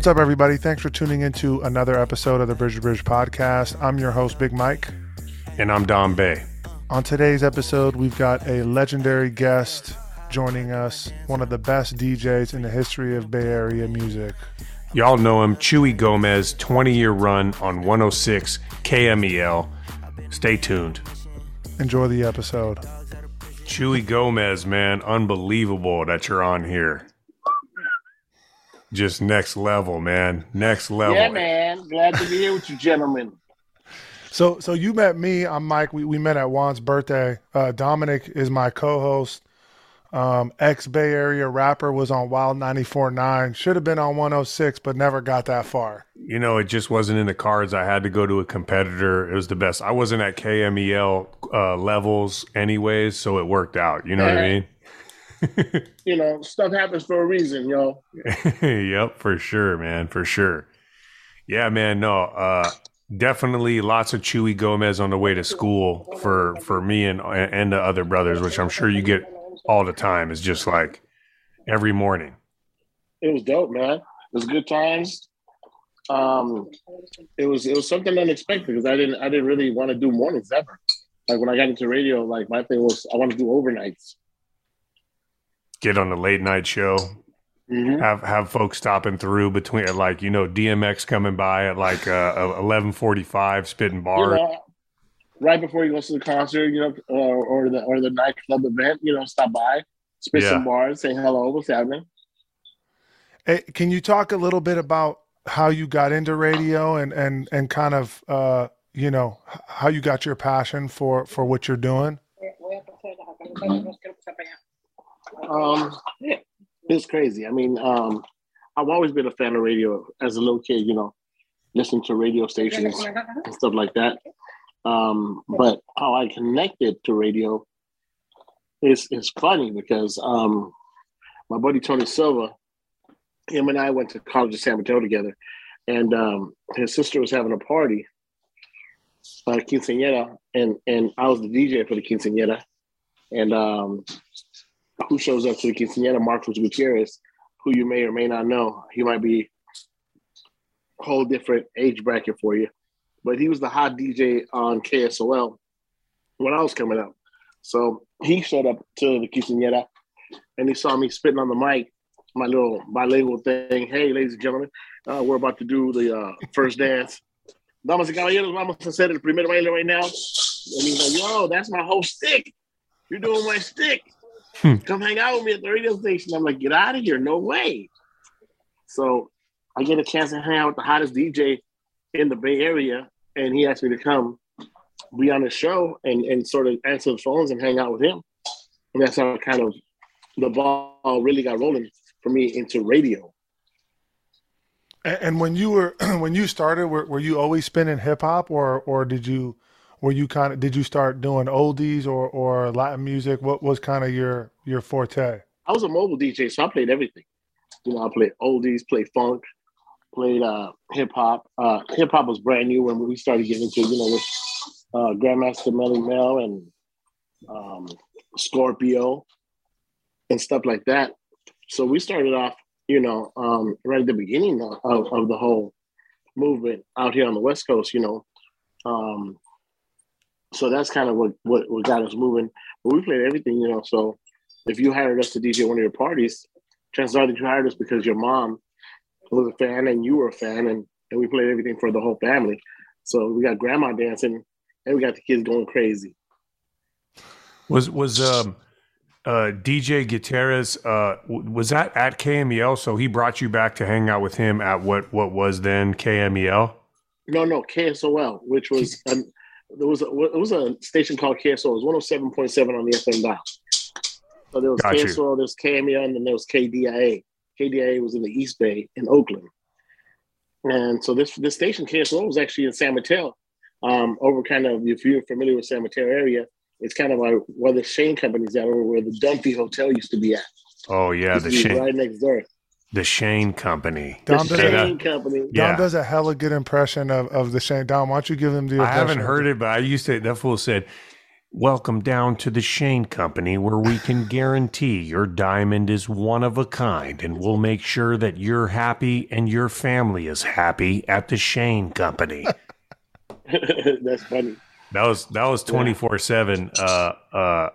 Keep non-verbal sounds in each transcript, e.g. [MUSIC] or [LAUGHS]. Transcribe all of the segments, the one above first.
What's up, everybody? Thanks for tuning into another episode of the Bridge to Bridge podcast. I'm your host, Big Mike. And I'm Don Bay. On today's episode, we've got a legendary guest joining us, one of the best DJs in the history of Bay Area music. Y'all know him, Chewy Gomez, 20 year run on 106 KMEL. Stay tuned. Enjoy the episode. Chewy Gomez, man, unbelievable that you're on here just next level, man. Next level. Yeah, man. Glad to be here with you, gentlemen. [LAUGHS] So, so you met me. I'm Mike. We we met at Juan's birthday. Uh, Dominic is my co-host. Um, ex Bay Area rapper was on Wild 94.9. Should have been on 106, but never got that far. You know, it just wasn't in the cards. I had to go to a competitor. It was the best. I wasn't at KMEL uh, levels anyways, so it worked out. You know yeah. what I mean? [LAUGHS] you know, stuff happens for a reason, yo. [LAUGHS] yep, for sure, man, for sure. Yeah, man, no, uh definitely lots of Chewy Gomez on the way to school for for me and and the other brothers, which I'm sure you get all the time. Is just like every morning. It was dope, man. It was good times. Um, it was it was something unexpected because I didn't I didn't really want to do mornings ever. Like when I got into radio, like my thing was I want to do overnights get on a late night show. Mm-hmm. Have have folks stopping through between like you know DMX coming by at like uh, eleven forty five spitting bars. You know, right before you go to the concert, you know, or, or the or the nightclub event, you know, stop by, spit yeah. some bars, say hello, what's happening? Hey, can you talk a little bit about how you got into radio and and and kind of uh, you know how you got your passion for for what you're doing? Um, it's crazy. I mean, um, I've always been a fan of radio as a little kid. You know, listening to radio stations and stuff like that. Um, but how I connected to radio is is funny because um, my buddy Tony Silva, him and I went to college in San Mateo together, and um, his sister was having a party, uh, quinceañera, and and I was the DJ for the quinceañera, and um, who shows up to the quinceañera, Marcos Gutierrez, who you may or may not know. He might be a whole different age bracket for you, but he was the hot DJ on KSOL when I was coming up. So he showed up to the quinceañera and he saw me spitting on the mic, my little bilingual thing. Hey, ladies and gentlemen, uh, we're about to do the uh, first dance. Damas y caballeros, vamos a hacer el primer baile right now. And he's like, yo, that's my whole stick. You're doing my stick. Hmm. Come hang out with me at the radio station. I'm like, get out of here. No way. So I get a chance to hang out with the hottest DJ in the Bay Area, and he asked me to come be on the show and, and sort of answer the phones and hang out with him. And that's how kind of the ball really got rolling for me into radio. And when you were [CLEARS THROAT] when you started, were, were you always spinning hip hop, or or did you were you kind of did you start doing oldies or or Latin music? What was kind of your your forte? I was a mobile DJ, so I played everything. You know, I played oldies, played funk, played uh, hip hop. Uh, hip hop was brand new when we started getting into you know with uh, Grandmaster Melle Mel and um, Scorpio and stuff like that. So we started off, you know, um, right at the beginning of, of, the whole movement out here on the West Coast. You know, um, so that's kind of what, what, what got us moving. But we played everything, you know. So if you hired us to DJ one of your parties, chances are that you hired us because your mom was a fan and you were a fan, and, and we played everything for the whole family. So we got grandma dancing, and we got the kids going crazy. Was was um uh DJ Gutierrez uh was that at KMEL? So he brought you back to hang out with him at what what was then KMEL? No, no, KSOL, which was there was a, it was a station called KSOL. It was 107.7 on the FM dial. So there was Got KSOL, there was KMEL, and then there was KDIA. KDIA was in the East Bay in Oakland. And so this this station, KSOL, was actually in San Mateo. Um, over kind of, if you're familiar with San Mateo area, it's kind of like where the Shane company's at, or where the Dunfey Hotel used to be at. Oh yeah, the Shane right next door. The Shane Company. Don the Shane Company. Don yeah. does a hella good impression of, of the Shane. Don, why don't you give him the? I haven't heard it, but I used to. That fool said, Welcome down to the Shane Company, where we can guarantee your diamond is one of a kind, and we'll make sure that you're happy and your family is happy at the Shane Company. [LAUGHS] [LAUGHS] That's funny. That was that was twenty four seven. Uh, uh,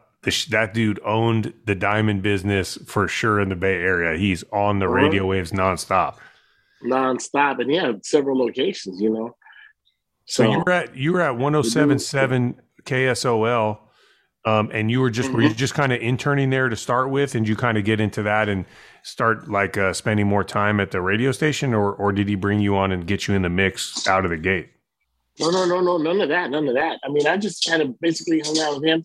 that dude owned the diamond business for sure in the Bay Area. He's on the radio waves nonstop. Nonstop, and he had several locations. You know. So, so you were at you were at one zero oh seven seven KSOL, um, and you were just mm-hmm. were you mm-hmm. just kind of interning there to start with, and you kind of get into that and start like uh, spending more time at the radio station, or or did he bring you on and get you in the mix out of the gate? No, no, no, no, none of that, none of that. I mean, I just kind of basically hung out with him,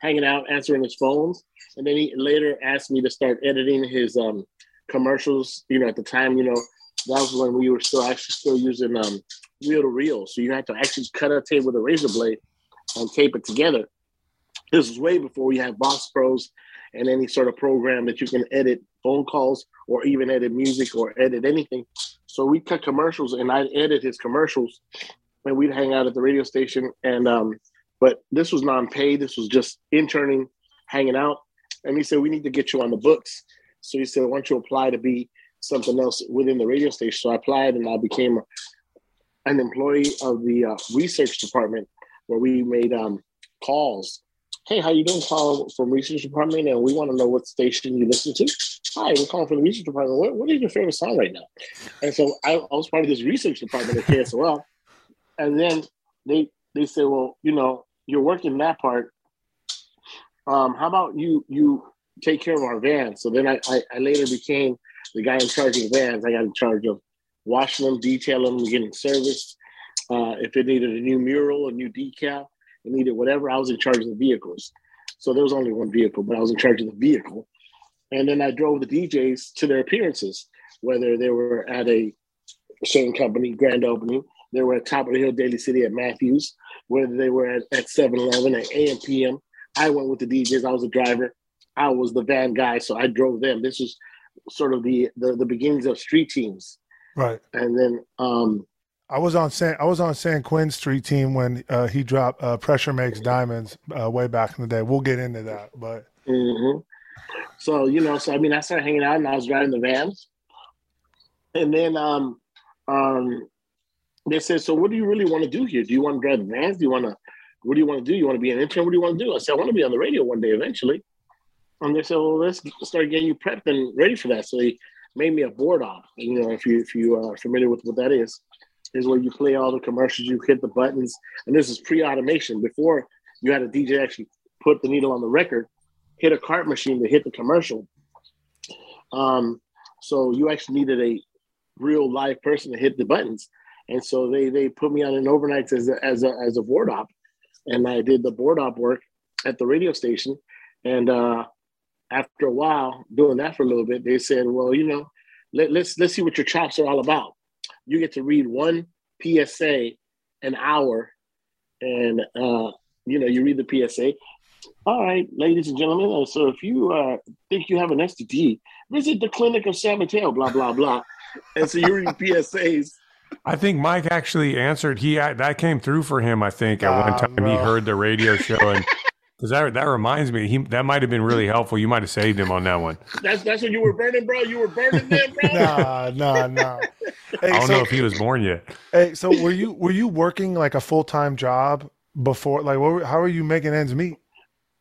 hanging out, answering his phones, and then he later asked me to start editing his um, commercials. You know, at the time, you know, that was when we were still actually still using um, reel to reel, so you had to actually cut a tape with a razor blade and tape it together. This was way before we had Boss Pros and any sort of program that you can edit phone calls or even edit music or edit anything. So we cut commercials and I'd edit his commercials and we'd hang out at the radio station. And um, but this was non-paid. This was just interning, hanging out. And he said, we need to get you on the books. So he said, why don't you apply to be something else within the radio station? So I applied and I became an employee of the uh, research department where we made um, calls. Hey, how you doing? Call from research department, and we want to know what station you listen to. Hi, we're calling from the research department. What, what is your favorite song right now? And so I, I was part of this research department at KSOL, and then they they said, well, you know, you're working that part. Um, how about you you take care of our vans? So then I, I, I later became the guy in charge of vans. I got in charge of washing them, detailing them, getting serviced, uh, if it needed a new mural, a new decal, it needed whatever, I was in charge of the vehicles. So there was only one vehicle, but I was in charge of the vehicle. And then I drove the DJs to their appearances, whether they were at a certain company, grand opening, they were at Top of the Hill Daly City at Matthews, whether they were at, at 7-Eleven, at AM PM. I went with the DJs. I was a driver. I was the van guy, so I drove them. This was sort of the the, the beginnings of street teams. Right. And then um, I was on San I was on San Quinn Street team when uh, he dropped uh, "Pressure Makes Diamonds" uh, way back in the day. We'll get into that, but mm-hmm. so you know, so I mean, I started hanging out and I was driving the vans, and then um, um, they said, "So what do you really want to do here? Do you want to drive vans? Do you want to? What do you want to do? You want to be an intern? What do you want to do?" I said, "I want to be on the radio one day eventually." And they said, "Well, let's start getting you prepped and ready for that." So they made me a board op. You know, if you if you are familiar with what that is is where you play all the commercials, you hit the buttons, and this is pre-automation. Before you had a DJ actually put the needle on the record, hit a cart machine to hit the commercial. Um, so you actually needed a real live person to hit the buttons, and so they they put me on an overnight as a, as a as a board op, and I did the board op work at the radio station, and uh, after a while doing that for a little bit, they said, well, you know, let, let's let's see what your chops are all about you get to read one PSA an hour, and uh, you know you read the PSA. All right, ladies and gentlemen. Uh, so if you uh, think you have an STD, visit the clinic of San Mateo. Blah blah blah. and so you read [LAUGHS] PSAs. I think Mike actually answered. He that came through for him. I think at one time he heard the radio show and [LAUGHS] because that that reminds me, he that might have been really helpful. You might have saved him on that one. That's that's what you were burning, bro. You were burning them, bro. [LAUGHS] nah, nah, nah. Hey, I don't so, know if he was born yet. Hey, so were you were you working like a full time job before? Like, what? Were, how are you making ends meet?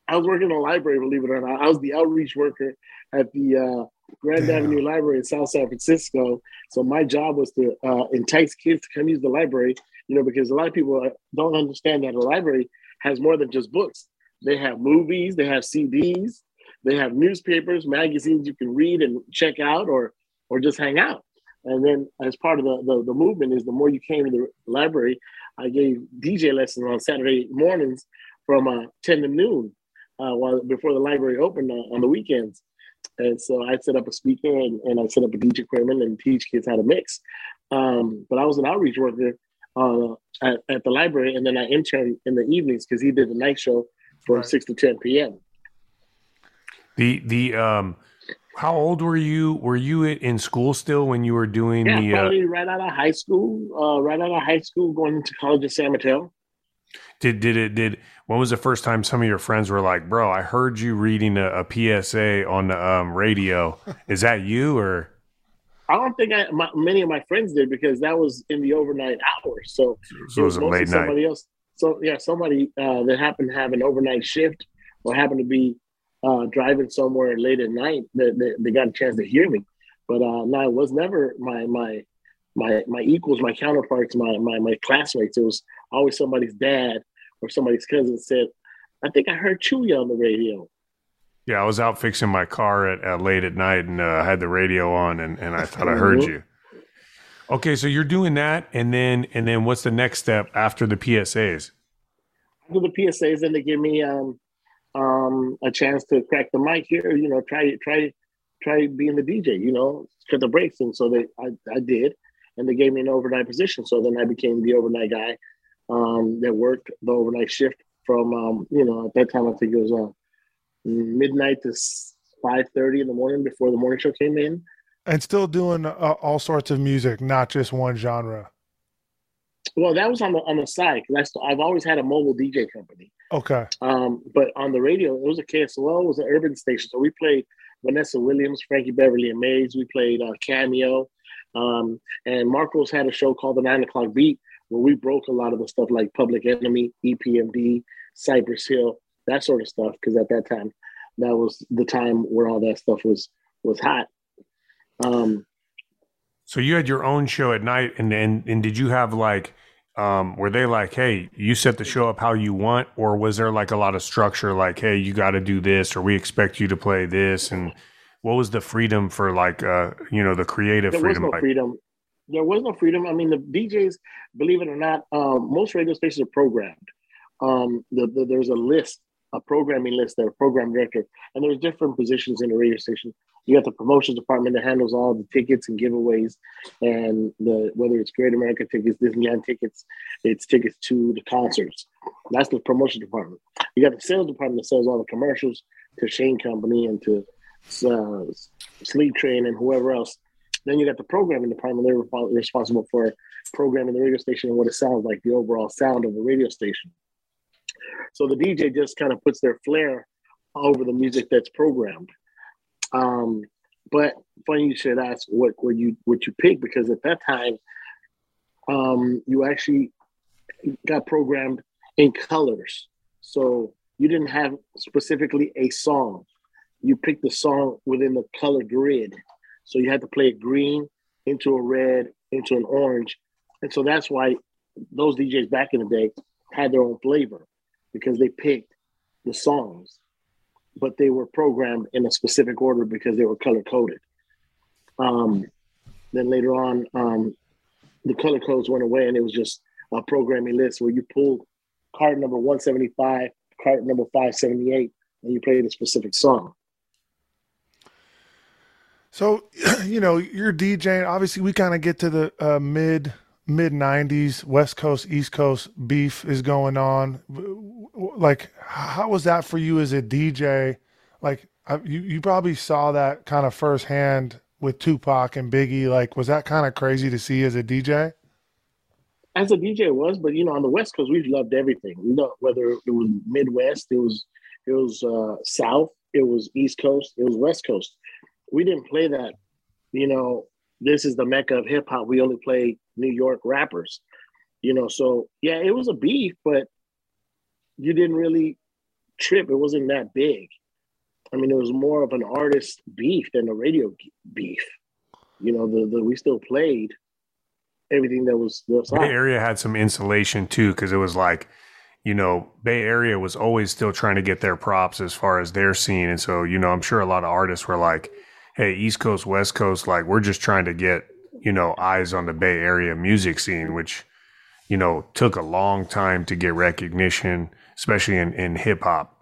I was working in a library, believe it or not. I was the outreach worker at the uh, Grand Damn. Avenue Library in South San Francisco. So my job was to uh, entice kids to come use the library. You know, because a lot of people uh, don't understand that a library has more than just books they have movies, they have CDs, they have newspapers, magazines you can read and check out or or just hang out. And then as part of the, the, the movement is the more you came to the library, I gave DJ lessons on Saturday mornings from uh, 10 to noon uh, while before the library opened uh, on the weekends. And so I set up a speaker and, and I set up a DJ equipment and teach kids how to mix. Um, but I was an outreach worker uh, at, at, the library, and then I interned in the evenings because he did the night show from right. six to ten p.m. The the um, how old were you? Were you in school still when you were doing yeah, the? Probably uh, right out of high school. Uh, right out of high school, going into college at San Mateo. Did did it did when was the first time some of your friends were like, "Bro, I heard you reading a, a PSA on the um, radio. [LAUGHS] Is that you or?" I don't think I, my, many of my friends did because that was in the overnight hours. So, so it was, it was a late somebody night. else. So yeah, somebody uh, that happened to have an overnight shift or happened to be uh, driving somewhere late at night that they, they, got a chance to hear me. But uh, no, it was never my my my my equals, my counterparts, my my my classmates. It was always somebody's dad or somebody's cousin said, "I think I heard Chewy on the radio." Yeah, I was out fixing my car at, at late at night and uh, had the radio on, and, and I thought I heard mm-hmm. you. Okay, so you're doing that, and then and then what's the next step after the PSAs? After the PSAs, then they give me um, um, a chance to crack the mic here. You know, try try try being the DJ. You know, cut the brakes, and so they I, I did, and they gave me an overnight position. So then I became the overnight guy um, that worked the overnight shift from um, you know at that time I think it was uh, midnight to five thirty in the morning before the morning show came in. And still doing uh, all sorts of music, not just one genre. Well, that was on the on the side because I've always had a mobile DJ company. Okay. Um, but on the radio, it was a KSOL, it was an urban station, so we played Vanessa Williams, Frankie Beverly and Maze. We played uh, Cameo, um, and Marcos had a show called the Nine O'clock Beat where we broke a lot of the stuff like Public Enemy, EPMD, Cypress Hill, that sort of stuff. Because at that time, that was the time where all that stuff was was hot. Um, so you had your own show at night, and and, and did you have like, um, were they like, hey, you set the show up how you want, or was there like a lot of structure, like, hey, you got to do this, or we expect you to play this, and what was the freedom for like, uh, you know, the creative there freedom? Was no like? freedom. There was no freedom. I mean, the DJs, believe it or not, um, most radio stations are programmed. Um, the, the, there's a list a programming list there, program director, and there's different positions in the radio station. You got the promotions department that handles all the tickets and giveaways, and the whether it's Great America tickets, Disneyland tickets, it's tickets to the concerts. That's the promotion department. You got the sales department that sells all the commercials to Shane Company and to uh, Sleep Train and whoever else. Then you got the programming department. They're responsible for programming the radio station and what it sounds like, the overall sound of the radio station. So the DJ just kind of puts their flair over the music that's programmed. Um, but funny you should ask what what you what you pick because at that time, um, you actually got programmed in colors. So you didn't have specifically a song. You picked the song within the color grid. So you had to play a green into a red into an orange. And so that's why those DJs back in the day had their own flavor because they picked the songs, but they were programmed in a specific order because they were color coded. Um, then later on, um, the color codes went away and it was just a programming list where you pulled card number 175, card number 578, and you played a specific song. So, [CLEARS THROAT] you know, you're DJing. Obviously, we kind of get to the uh, mid mid 90s west coast east coast beef is going on. Like how was that for you as a dj like you, you probably saw that kind of firsthand with tupac and biggie. Like was that kind of crazy to see as a dj as a dj it was but you know on the west coast we loved everything. You know whether it was midwest it was it was uh, south it was east coast it was west coast we didn't play that you know this is the mecca of hip hop. We only play New York rappers, you know. So yeah, it was a beef, but you didn't really trip. It wasn't that big. I mean, it was more of an artist beef than a radio beef. You know, the, the we still played everything that was. That was Bay Area had some insulation too, because it was like, you know, Bay Area was always still trying to get their props as far as their scene, and so you know, I'm sure a lot of artists were like hey, East Coast, West Coast, like we're just trying to get, you know, eyes on the Bay Area music scene, which, you know, took a long time to get recognition, especially in, in hip hop.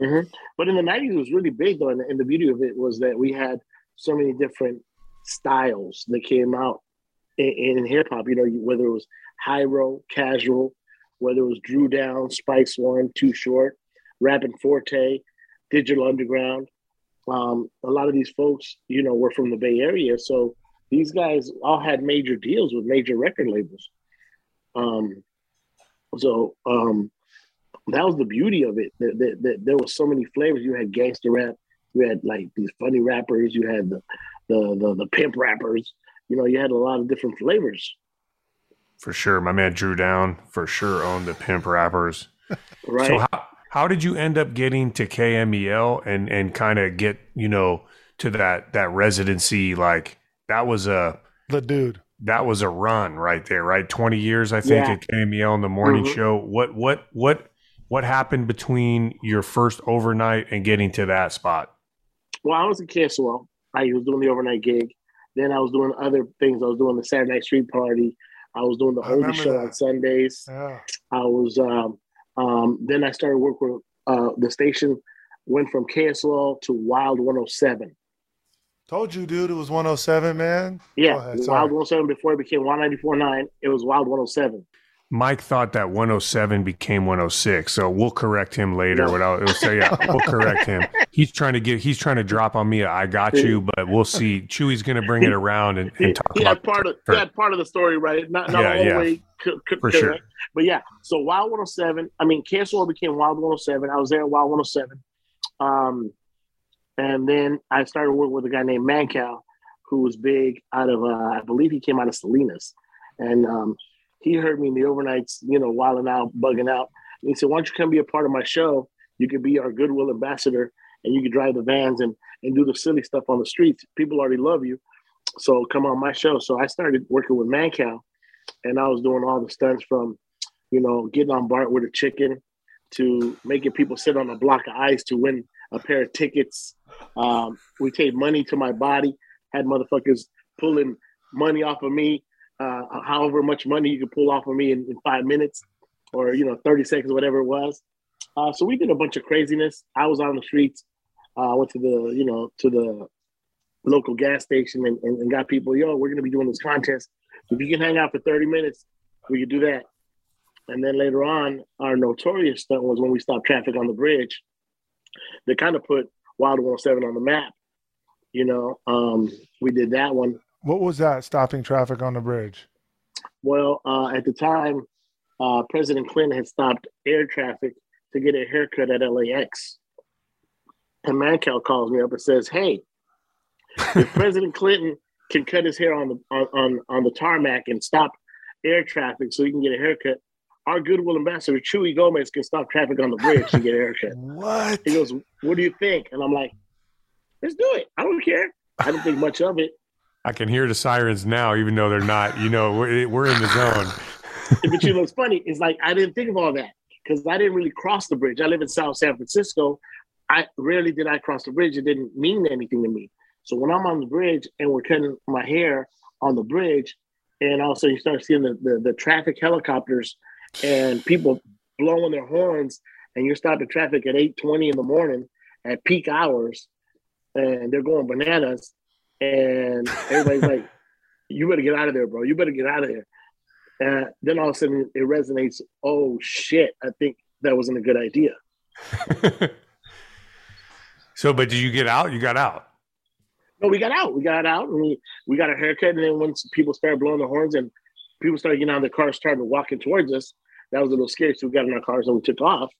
Mm-hmm. But in the 90s, it was really big, though. And, and the beauty of it was that we had so many different styles that came out in, in hip hop, you know, whether it was Hiero, casual, whether it was Dru Down, Spice One, Too Short, Rapping 4-Tay, Digital Underground um, a lot of these folks, you know, were from the Bay Area. So these guys all had major deals with major record labels. Um, so um, that was the beauty of it. That, that, that there was so many flavors. You had gangster rap, you had like these funny rappers, you had the the the, the pimp rappers. You know, you had a lot of different flavors. For sure, my man Dru Down for sure owned the pimp rappers. Right. So how how did you end up getting to KMEL and and kind of get you know to that that residency? Like that was a The dude. that was a run right there, right? Twenty years, I think, Yeah. at KMEL in the morning Mhm. show. What what what what happened between your first overnight and getting to that spot? Well, I was in KSOL. I was doing the overnight gig. Then I was doing other things. I was doing the Saturday Night Street Party. I was doing the holy Show that. on Sundays. Yeah. I was. Um, um, then I started working with uh, the station. Went from KSOL to Wild 107. Told you, dude, it was 107, man. Yeah, ahead. Wild 107 before it became Wild 94.9. It was Wild 107. Mike thought that 107 became 106, so we'll correct him later. No. Without, it'll say, yeah, we'll correct him. [LAUGHS] He's trying to get, he's trying to drop on me. a I got you, but we'll see. Chewy's going to bring it around and, and talk he about had part of he had part of the story right, not not Yeah, all the yeah. way co- co- For correct. sure. But yeah, so Wild 107. I mean, KSOL became Wild 107. I was there at Wild 107. Um, and then I started working with a guy named Mancow, who was big out of, uh, I believe he came out of Salinas. And um, he heard me in the overnights, you know, wilding out, bugging out. And he said, Why don't you come be a part of my show? You could be our goodwill ambassador and you could drive the vans and, and do the silly stuff on the streets. People already love you. So come on my show. So I started working with Mancow and I was doing all the stunts from, you know, getting on Bart with a chicken to making people sit on a block of ice to win a pair of tickets. Um, we take money to my body, had motherfuckers pulling money off of me, uh, however much money you could pull off of me in, in five minutes or, you know, 30 seconds, whatever it was. Uh, so we did a bunch of craziness. I was on the streets. I uh, went to the, you know, to the local gas station and, and, and got people, yo, we're going to be doing this contest. If you can hang out for 30 minutes, we could do that. And then later on, our notorious stunt was when we stopped traffic on the bridge. They kind of put Wild 107 on the map. You know, um, we did that one. What was that? Stopping traffic on the bridge. Well, uh, at the time, uh, President Clinton had stopped air traffic to get a haircut at LAX. And Mancow calls me up and says, "Hey, if [LAUGHS] President Clinton can cut his hair on the on, on on the tarmac and stop air traffic so he can get a haircut, our goodwill ambassador Chewy Gomez can stop traffic on the bridge to get a haircut." [LAUGHS] What? He goes, "What do you think?" And I'm like, "Let's do it. I don't care. I don't think much of it." I can hear the sirens now, even though they're not. You know, we're, we're in the zone. [LAUGHS] but you know what's funny is like I didn't think of all that because I didn't really cross the bridge. I live in South San Francisco. I rarely did I cross the bridge. It didn't mean anything to me. So when I'm on the bridge and we're cutting my hair on the bridge, and all of a sudden you start seeing the, the, the traffic helicopters and people blowing their horns, and you're stopping traffic at 8:20 in the morning at peak hours, and they're going bananas, and everybody's like, [LAUGHS] "You better get out of there, bro! You better get out of there." And then all of a sudden it resonates. Oh shit! I think that wasn't a good idea. [LAUGHS] so, but did you get out? You got out. No, we got out. We got out, and we we got a haircut. And then once people started blowing the horns and people started getting out of their cars, started walking towards us, that was a little scary. So we got in our cars and we took off.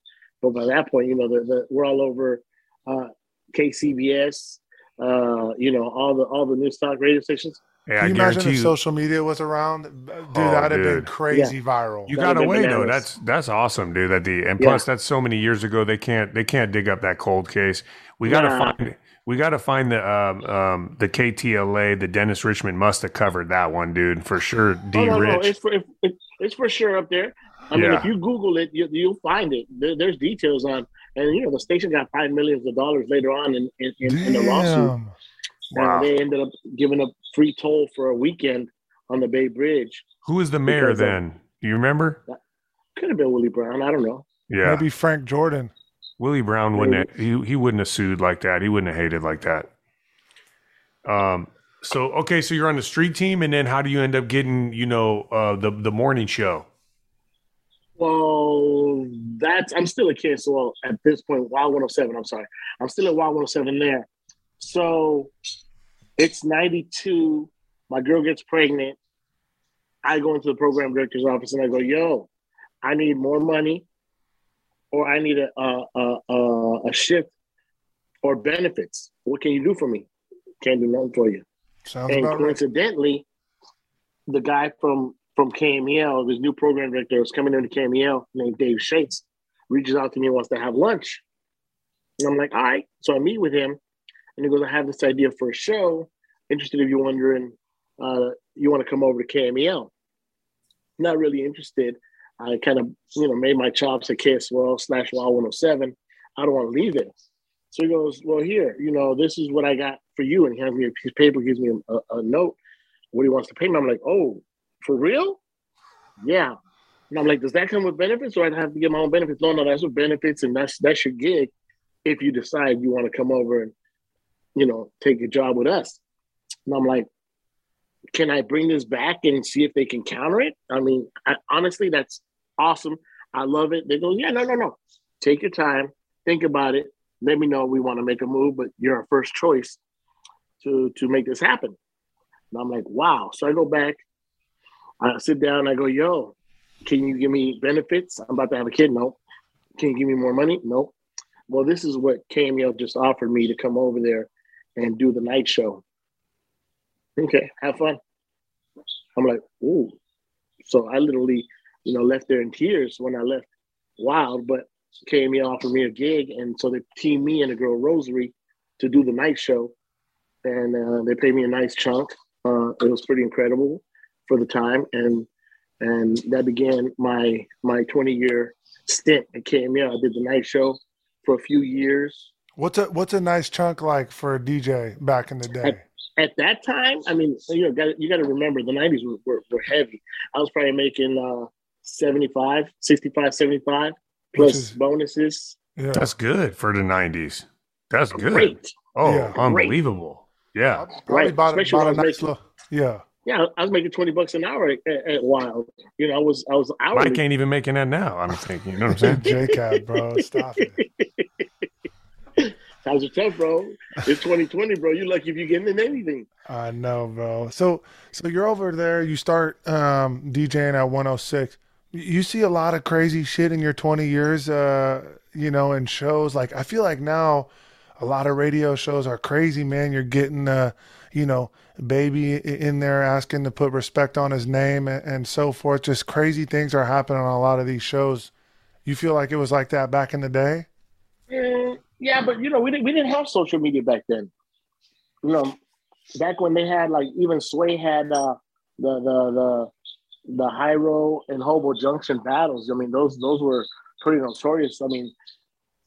But by that point, you know, the, the, we're all over uh, KCBS. Uh, you know, all the all the news talk radio stations. Yeah, Can I you imagine if you. social media was around? Dude, Oh, that'd have been dude. crazy viral. You That got would've away been though. That's that's awesome, dude. That the and Yeah. plus that's so many years ago. They can't they can't dig up that cold case. We got to Nah. find we got to find the um, um the KTLA. The Dennis Richmond must have covered that one, dude, for sure. D Oh, no, no, it's for it, it- it's for sure up there. I mean, if you Google it, you, you'll find it. There, there's details on, and you know, the station got five millions of dollars later on in in, in, in the lawsuit. Wow. And they ended up giving a free toll for a weekend on the Bay Bridge. Who was the mayor because of- then? Do you remember? Could have been Willie Brown. I don't know. Yeah, Maybe Frank Jordan. Willie Brown wouldn't have, he he wouldn't have sued like that. He wouldn't have hated like that. Um. So okay, so you're on the street team, and then how do you end up getting you know uh, the the morning show? Well, that's I'm still a kid, so at this point, Wild 107. I'm sorry, I'm still at Wild 107 there. So it's 92. My girl gets pregnant. I go into the program director's office and I go, "Yo, I need more money, or I need a a, a, a shift or benefits. What can you do for me? Can't do nothing for you. Sounds and about right. coincidentally, the guy from from KMEL, this new program director, was coming into KMEL named Dave Shates, reaches out to me and wants to have lunch. And I'm like, all right. So I meet with him, and he goes, I have this idea for a show. Interested if you're wondering, uh, you want to come over to KMEL? Not really interested. I kind of, you know, made my chops at KSOL slash Wild 107. I don't want to leave it. So he goes, well, here, you know, this is what I got for you. And he hands me a piece of paper, gives me a, a note, what he wants to pay me. I'm like, oh, for real? Yeah. And I'm like, does that come with benefits or I'd have to get my own benefits? No, no, that's with benefits and that's that's your gig if you decide you want to come over and, you know, take a job with us. And I'm like, can I bring this back and see if they can counter it? I mean, I, honestly, that's awesome. I love it. They go, yeah, no, no, no. Take your time, think about it let me know we want to make a move, but you're our first choice to to make this happen. And I'm like, wow. So I go back, I sit down, I go, yo, can you give me benefits? I'm about to have a kid. No. Can you give me more money? No. Well, this is what KMEL just offered me to come over there and do the night show. Okay, have fun. I'm like, ooh. So I literally, you know, left there in tears when I left Wild, but here offered me a gig, and so they teamed me and the girl Rosary to do the night show, and uh, they paid me a nice chunk. Uh, it was pretty incredible for the time, and and that began my my 20 year stint at KMEL. I did the night show for a few years. What's a what's a nice chunk like for a DJ back in the day? At, at that time, I mean, you know, got, you got to remember the 90s were, were, were, heavy. I was probably making uh, 75, 65, 75 plus is, bonuses. Yeah. That's good for the '90s. That's good. Great. Oh, yeah. unbelievable! Yeah, right. About, about a nice making, yeah. Yeah, I was making twenty bucks an hour at, at, Wild. You know, I was I was hourly. I can't even making that now. I'm thinking, you know what I'm saying? [LAUGHS] JCAT, bro, stop it. [LAUGHS] Times are tough, bro. It's 2020, bro. You lucky if you're getting in anything. I know, bro. So, so you're over there. You start um, DJing at 106 you see a lot of crazy shit in your 20 years uh you know in shows like i feel like now a lot of radio shows are crazy man you're getting uh you know baby in there asking to put respect on his name and, and so forth just crazy things are happening on a lot of these shows you feel like it was like that back in the day mm, yeah but you know we didn't we didn't have social media back then you know back when they had like even sway had uh the the the the Hiero and Hobo Junction battles. I mean, those those were pretty notorious. I mean,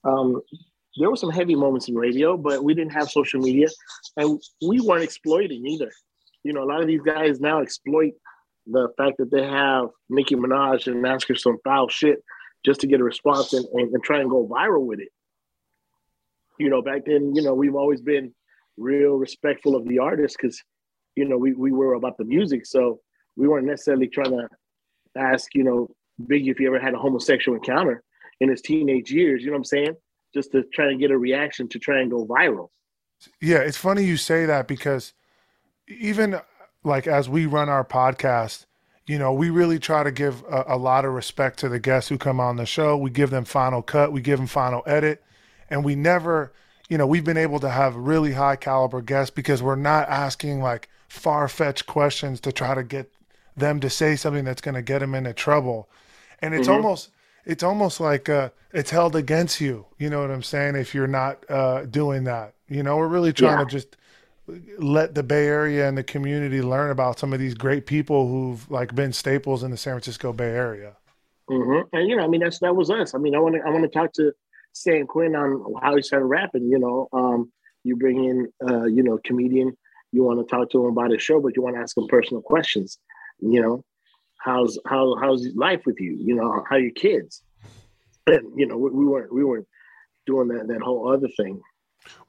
um, there were some heavy moments in radio, but we didn't have social media, and we weren't exploiting either. You know, a lot of these guys now exploit the fact that they have Nicki Minaj and ask her some foul shit just to get a response and, and, and try and go viral with it. You know, back then, you know, we've always been real respectful of the artist because, you know, we, we were about the music. So we weren't necessarily trying to ask, you know, Biggie if he ever had a homosexual encounter in his teenage years. You know what I'm saying? Just to try and get a reaction to try and go viral. Yeah, it's funny you say that because even like as we run our podcast, you know, we really try to give a, a, lot of respect to the guests who come on the show. We give them final cut, we give them final edit, and we never, you know, we've been able to have really high caliber guests because we're not asking like far fetched questions to try to get them to say something that's going to get them into trouble. And it's mm-hmm. almost it's almost like uh, it's held against you. You know what I'm saying? If you're not uh, doing that, you know, we're really trying yeah. to just let the Bay Area and the community learn about some of these great people who've like been staples in the San Francisco Bay Area. Mm-hmm. And you know, I mean, that's that was us. I mean, I want to I want to talk to San Quinn on how he started rapping. You know, um, you bring in uh, you know comedian, you want to talk to him about his show, but you want to ask him personal questions you know how's how how's life with you? You know how your kids? And you know we, we weren't we weren't doing that that whole other thing.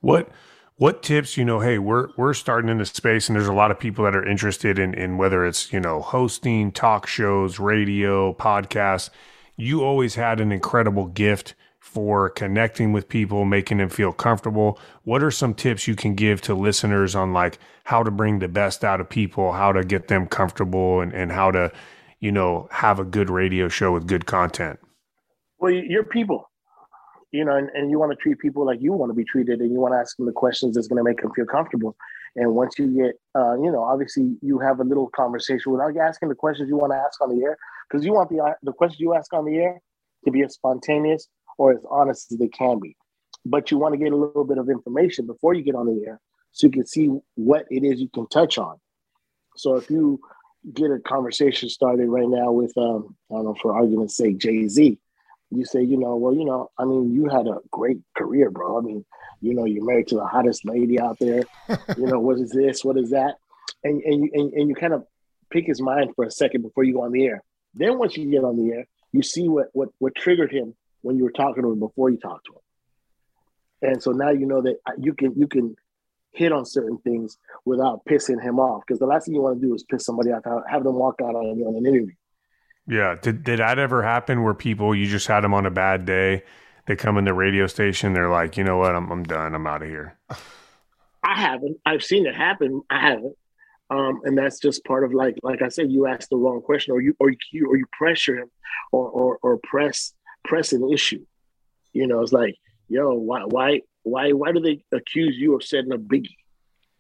What what tips you know hey we're we're starting in this space and there's a lot of people that are interested in in whether it's you know hosting talk shows radio podcasts. You always had an incredible gift for connecting with people, making them feel comfortable. What are some tips you can give to listeners on like how to bring the best out of people, how to get them comfortable and, and how to, you know, have a good radio show with good content? Well, you're people. you know, and, and you want to treat people like you want to be treated, and you want to ask them the questions that's going to make them feel comfortable. And once you get, uh, you know, obviously you have a little conversation without asking the questions you want to ask on the air, because you want the the questions you ask on the air to be as spontaneous or as honest as they can be. But you want to get a little bit of information before you get on the air, so you can see what it is you can touch on. So if you get a conversation started right now with, um, I don't know, for argument's sake, Jay Z, you say, you know, well, you know, I mean, you had a great career, bro. I mean, you know, you're married to the hottest lady out there. you know, what is this? What is that? And and you, and, and you kind of pick his mind for a second before you go on the air. Then once you get on the air, you see what what what triggered him when you were talking to him before you talked to him. And so now you know that you can you can hit on certain things without pissing him off. Because the last thing you want to do is piss somebody off, have them walk out on you on an interview. Yeah. Did did that ever happen where people you just had them on a bad day? They come in the radio station, they're like, you know what, I'm I'm done. I'm out of here. I haven't. I've seen it happen. I haven't. Um, and that's just part of like like I said, you ask the wrong question, or you or you or you pressure him, or or or press press an issue. You know, it's like, yo, why why why why do they accuse you of setting a Biggie?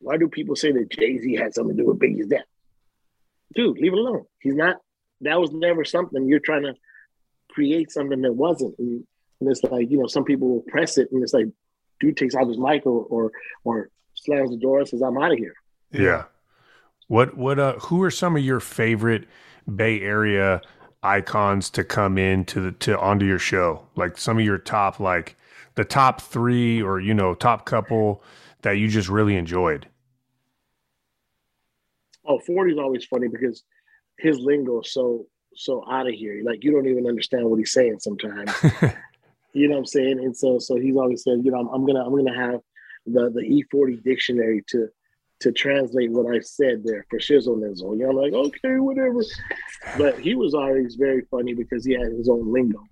Why do people say that Jay Z had something to do with Biggie's death? Dude, leave it alone. He's not. That was never something you're trying to create something that wasn't. And, and it's like you know, some people will press it, and it's like, dude takes out his mic or or, or slams the door and says, "I'm out of here." Yeah. What what uh? Who are some of your favorite Bay Area icons to come in to the to onto your show? Like some of your top like the top three or you know top couple that you just really enjoyed? Oh, 40 is always funny because his lingo is so so out of here. Like you don't even understand what he's saying sometimes. [LAUGHS] you know what I'm saying? And so so he's always said, you know, I'm, I'm gonna I'm gonna have the the E40 dictionary to to translate what I said there for shizzle nizzle. You know, I'm like, okay, whatever. But he was always very funny because he had his own lingo.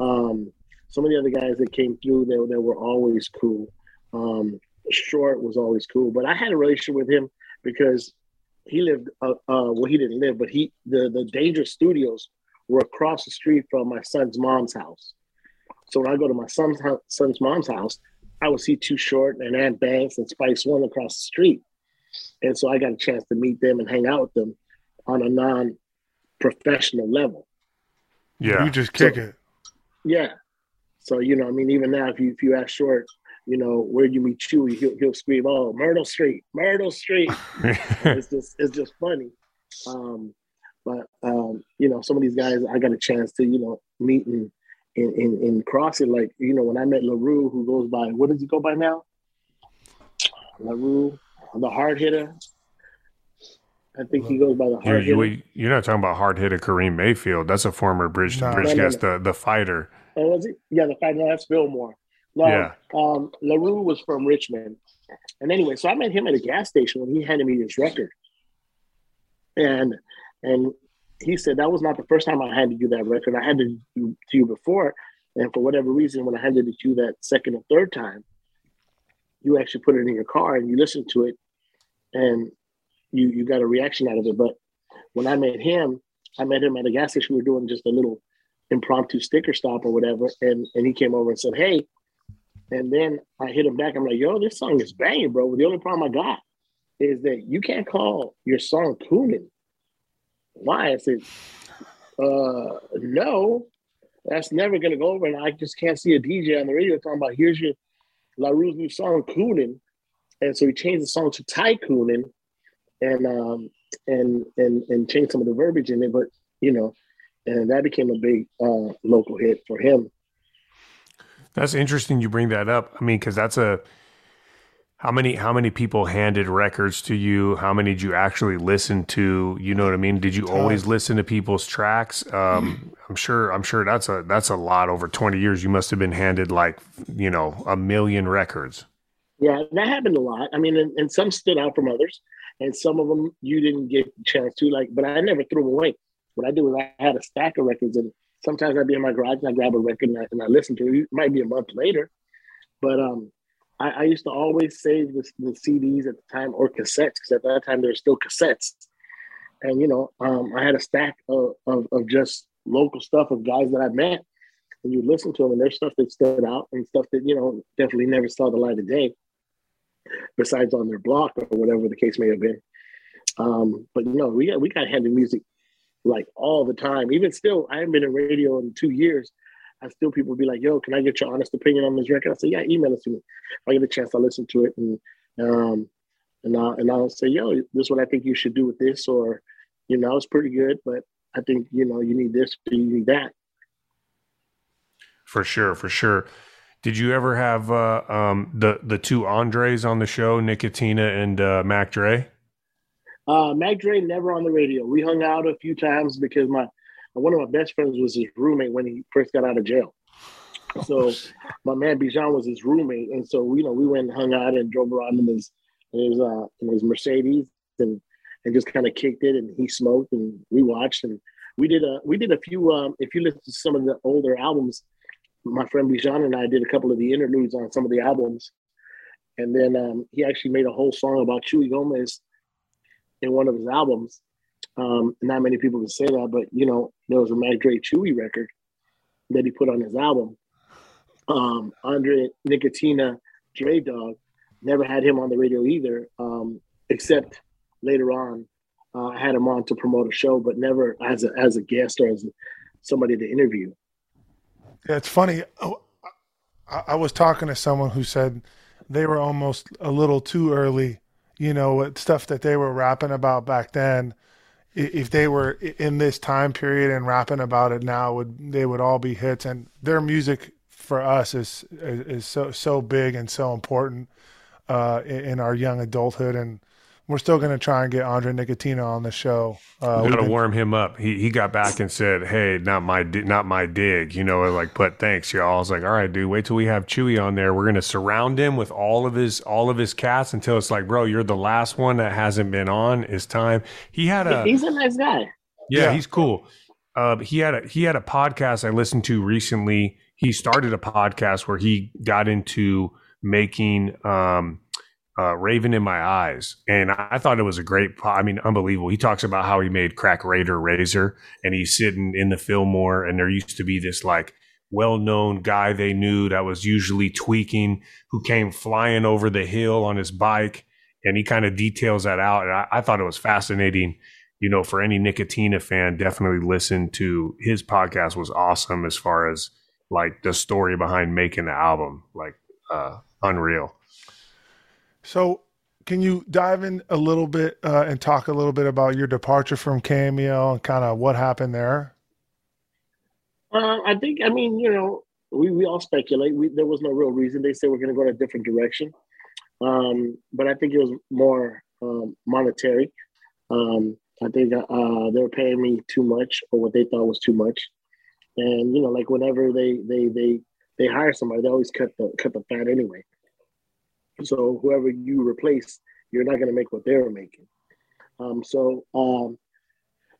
Um, some of the other guys that came through there that were always cool. Um, Short was always cool, but I had a relationship with him because he lived. Uh, uh, well, he didn't live, but he the the Dangerous Studios were across the street from my son's mom's house. So when I go to my son's son's mom's house, I would see Too Short and Ant Banks and Spice One across the street, and so I got a chance to meet them and hang out with them on a non-professional level. Yeah, you just kick so, it. Yeah, so you know, I mean, even now, if you if you ask Short, you know, where do you meet Chewy, he'll, he'll scream, "Oh, Myrtle Street, Myrtle Street." [LAUGHS] it's just it's just funny. Um, but um, you know, some of these guys I got a chance to you know meet and in in, in crossing. Like you know, when I met Laroo, who goes by what does he go by now? Laroo, the hard hitter. I think he goes by the hard you're, hitter. You're not talking about hard hitter Karim Mayfield. That's a former bridge no, bridge no, guest, no, the the fighter. Was it? Yeah, the. No, that's Fillmore. No, yeah. um, Laroo was from Richmond, and anyway, so I met him at a gas station when he handed me his record, and and he said that was not the first time I handed you that record. I handed it to you before, and for whatever reason, when I handed it to you that second or third time, you actually put it in your car and you listened to it, and you you got a reaction out of it. But when I met him, I met him at a gas station. We were doing just a little impromptu sticker stop or whatever. And and he came over and said, Hey. And then I hit him back. I'm like, yo, this song is banging, bro. The only problem I got is that you can't call your song Coonin. Why? I said, uh, no, that's never gonna go over. And I just can't see a DJ on the radio talking about here's your Laroo's new song, Coonin. And so he changed the song to Tycoonin and um and and and changed some of the verbiage in it. But you know, and that became a big uh, local hit for him. That's interesting. You bring that up. I mean, because that's a how many how many people handed records to you? How many did you actually listen to? You know what I mean? Did you always listen to people's tracks? Um, I'm sure. I'm sure that's a that's a lot. Over 20 years, you must have been handed like you know a million records. Yeah, that happened a lot. I mean, and, and some stood out from others, and some of them you didn't get a chance to. Like, but I never threw them away what I do is I had a stack of records, and sometimes I'd be in my garage and I grab a record and I, and I listen to it. It might be a month later, but um, I, I used to always save the, the CDs at the time or cassettes because at that time there were still cassettes. And you know, um, I had a stack of, of, of just local stuff of guys that I met and you listen to them, and there's stuff that stood out and stuff that you know definitely never saw the light of day, besides on their block or whatever the case may have been. Um, but you know, we got we got music like all the time. Even still, I haven't been in radio in two years. I still people be like, "Yo, can I get your honest opinion on this record?" I say, "Yeah, email it to me. If I get a chance, I'll listen to it and um, and I and I'll say, "Yo, this is what I think you should do with this," or you know, it's pretty good, but I think you know you need this, you need that. For sure, for sure. Did you ever have uh, um, the the two Andres on the show, Nickatina and uh, Mac Dre? Uh, Mac Dre never on the radio. We hung out a few times because my one of my best friends was his roommate when he first got out of jail. So my man Bijan was his roommate, and so you know we went and hung out and drove around in his in his uh, in his Mercedes and and just kind of kicked it. And he smoked, and we watched, and we did a we did a few. Um, if you listen to some of the older albums, my friend Bijan and I did a couple of the interludes on some of the albums, and then um, he actually made a whole song about Chuy Gomez in one of his albums. Um, not many people can say that, but you know, there was a Mac Dre Chuy record that he put on his album. Um, Andre Nickatina, Dre Dog, never had him on the radio either, um, except later on. Uh, I had him on to promote a show, but never as a as a guest or as a, somebody to interview. Yeah, it's funny. Oh, I, I was talking to someone who said they were almost a little too early you know, stuff that they were rapping about back then, if they were in this time period and rapping about it now, would they would all be hits. And their music for us is is so so big and so important uh, in our young adulthood. And we're still going to try and get Andre Nickatina on the show. Uh, we got to warm him up. He he got back and said, "Hey, not my not my dig," you know, like, but thanks, y'all. I was like, "All right, dude, wait till we have Chuy on there. We're going to surround him with all of his all of his cats until it's like, bro, you're the last one that hasn't been on. It's time." He had a he's a nice guy. Yeah, yeah. he's cool. Uh, he had a he had a podcast I listened to recently. He started a podcast where he got into making um uh, Raven in My Eyes. And I thought it was a great, I mean, unbelievable. He talks about how he made Crack Raider Razor and he's sitting in the Fillmore and there used to be this like well known guy they knew that was usually tweaking who came flying over the hill on his bike. And he kind of details that out. And I, I thought it was fascinating. You know, for any Nickatina fan, definitely listen to his podcast was awesome as far as like the story behind making the album, like uh, unreal. So, can you dive in a little bit uh, and talk a little bit about your departure from KMEL and kind of what happened there? Uh, I think, I mean, you know, we, we all speculate. We, there was no real reason. They said we're going to go in a different direction. Um, but I think it was more um, monetary. Um, I think uh, they were paying me too much for what they thought was too much. And you know, like whenever they they they they hire somebody, they always cut the cut the fat anyway. So whoever you replace, you're not going to make what they were making. Um, so um,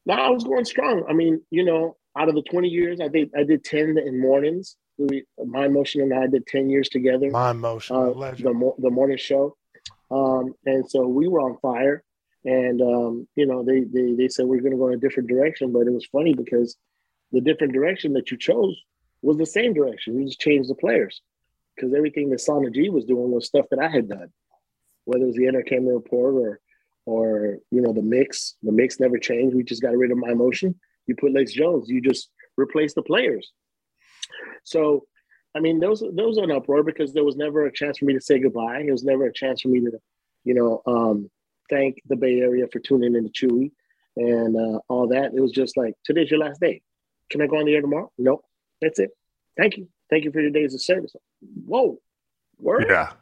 now I was going strong. I mean, you know, out of the 20 years, I did I did 10 in mornings. We, Mind Motion and I did 10 years together. Mind Motion, uh, the, the morning show. Um, and so we were on fire. And, um, you know, they, they, they said we are going to go in a different direction. But it was funny because the different direction that you chose was the same direction. We just changed the players because everything that Sana G was doing was stuff that I had done, whether it was the entertainment report or or you know the mix. The mix never changed. We just got rid of Mind Motion. You put Lex Jones. You just replace the players. So, I mean, those was an uproar because there was never a chance for me to say goodbye. There was never a chance for me to, you know, um, thank the Bay Area for tuning in to Chuy and uh, all that. It was just like today's your last day. Can I go on the air tomorrow? No, that's it. Thank you. Thank you for your days of service. Whoa, word. Yeah.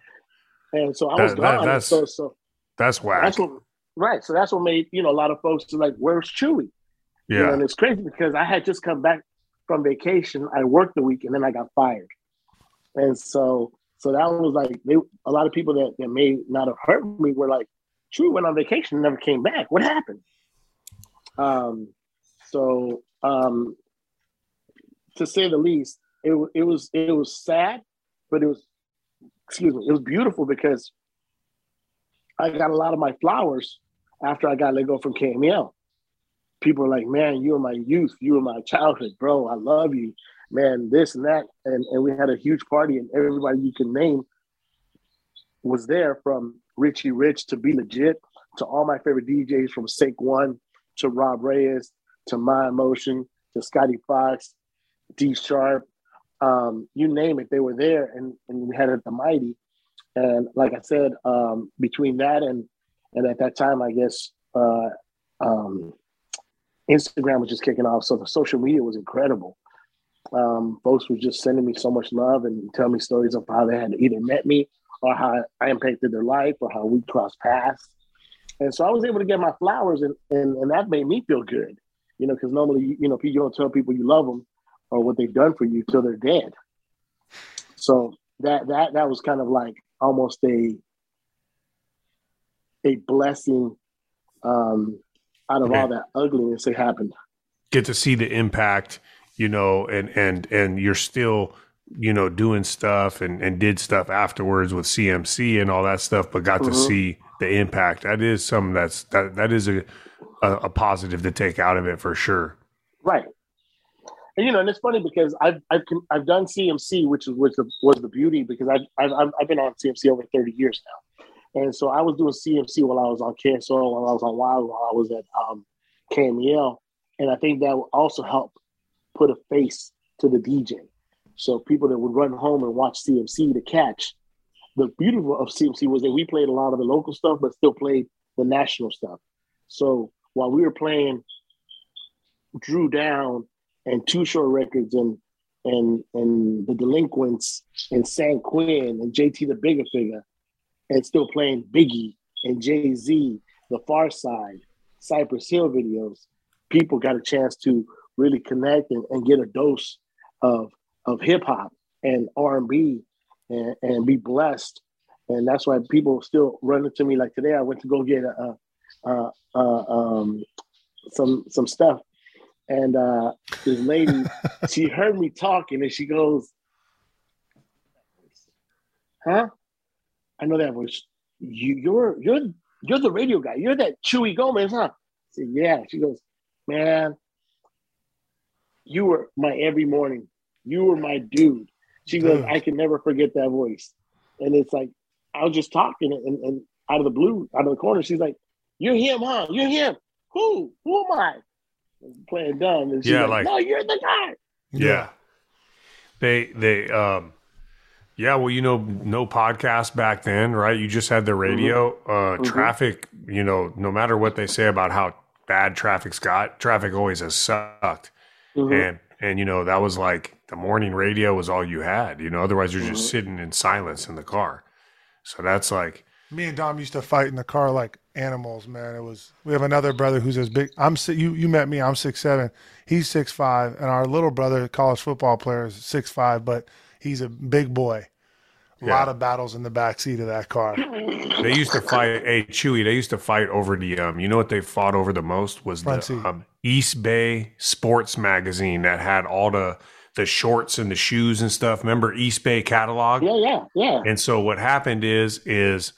And so I was that, gone. That, that's, so, so that's why. That's what, right. So that's what made you know a lot of folks like, "Where's Chuy?" Yeah. You know, and it's crazy because I had just come back from vacation. I worked the week and then I got fired, and so so that was like they, a lot of people that, that may not have heard me were like, "Chuy went on vacation and never came back. What happened?" Um. So um, to say the least, it, it was it was sad, but it was excuse me, it was beautiful because I got a lot of my flowers after I got let go from KMEL. People are like, man, you were my youth, you were my childhood, bro. I love you. man, this and that, and and we had a huge party, and everybody you can name was there from Richie Rich to B-Legit to all my favorite DJs from Sake One to Rob Reyes to Mind Motion to Scotty Fox, D Sharp, um, you name it, they were there, and and we had it at the Mighty, and like I said, um, between that and and at that time, I guess uh, um, Instagram was just kicking off, so the social media was incredible. Um, folks were just sending me so much love and telling me stories of how they had either met me or how I impacted their life or how we crossed paths. And so I was able to get my flowers, and and, and that made me feel good, you know, because normally, you know, you don't tell people you love them or what they've done for you till they're dead. So that that that was kind of like almost a a blessing um, out of all that ugliness that happened. Get to see the impact, you know, and and and you're still you know doing stuff and and did stuff afterwards with CMC and all that stuff, but got mm-hmm. to see the impact. That is something that's that that is a, a a positive to take out of it for sure. Right. And you know, and it's funny because I've I've I've done CMC, which is the was the beauty because I've I've I've been on CMC over thirty years now, and so I was doing CMC while I was on KSOL, while I was on Wild, while I was at um, KMEL, and I think that will also help put a face to the DJ. So people that would run home and watch CMC to catch. The beauty of CMC was that we played a lot of the local stuff, but still played the national stuff. So while we were playing Dru Down and Too Short Records and and and the Delinquents and San Quinn and JT the Bigga Figga, and still playing Biggie and Jay Z, The Pharcyde, Cypress Hill videos. People got a chance to really connect and, and get a dose of of hip hop and R and B and be blessed. And that's why people still run into me. Like today, I went to go get a, a, a, a um, some some stuff and uh, this lady, [LAUGHS] she heard me talking and she goes, Huh? I know that voice. You, you're you're you're the radio guy. You're that Chuy Gomez, huh? I said, Yeah. She goes, Man, you were my every morning. You were my dude. She goes, I can never forget that voice. And it's like, I was just talking and, and out of the blue, out of the corner, she's like, You're him, huh? You're him. Who? Who am I? Playing dumb. And she's yeah, like, like, no, you're the guy. Yeah. They, they, um, yeah, well, you know, no podcast back then, right? You just had the radio. Mm-hmm. Uh, mm-hmm. Traffic, you know, no matter what they say about how bad traffic's got, traffic always has sucked. Mm-hmm. And and you know that was like the morning radio was all you had. You know, otherwise you're just mm-hmm. sitting in silence in the car. So that's like me and Dom used to fight in the car like animals, man. It was. We have another brother who's as big. I'm you. You met me. I'm six seven. He's six five, and our little brother, college football player, is six five, but he's a big boy. A yeah. lot of battles in the back seat of that car. They used to fight. Hey, Chuy. They used to fight over the. Um, you know what they fought over the most was Front the um, East Bay Sports magazine that had all the the shorts and the shoes and stuff. Remember East Bay catalog? Yeah, yeah, yeah. And so what happened is is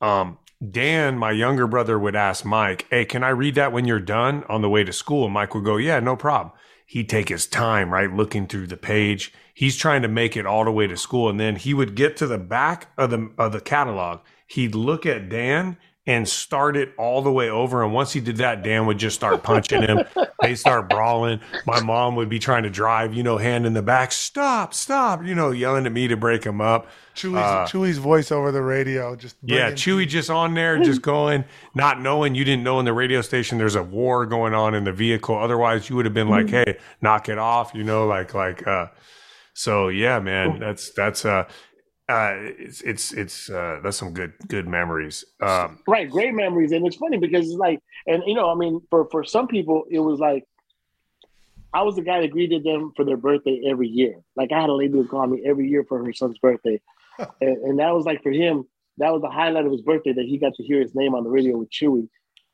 um, Dan, my younger brother, would ask Mike, Hey, can I read that when you're done on the way to school? And Mike would go, Yeah, no problem. He'd take his time, right? Looking through the page. He's trying to make it all the way to school. And then he would get to the back of the, of the catalog. He'd look at Dan and start it all the way over. And once he did that, Dan would just start punching him. [LAUGHS] they start brawling. My mom would be trying to drive, you know, hand in the back, stop, stop, you know, yelling at me to break him up. Chuy's, uh, Chuy's voice over the radio, just yeah, Chuy just on there, just [LAUGHS] going, not knowing you didn't know in the radio station there's a war going on in the vehicle. Otherwise, you would have been like, mm-hmm. hey, knock it off, you know, like like. uh so yeah, man, that's that's uh uh, it's it's it's uh, that's some good good memories. Um, right, great memories, and it's funny because it's like, and you know, I mean, for for some people, it was like I was the guy that greeted them for their birthday every year. Like I had a lady who called me every year for her son's birthday, [LAUGHS] and, and, that was like for him, that was the highlight of his birthday that he got to hear his name on the radio with Chuy,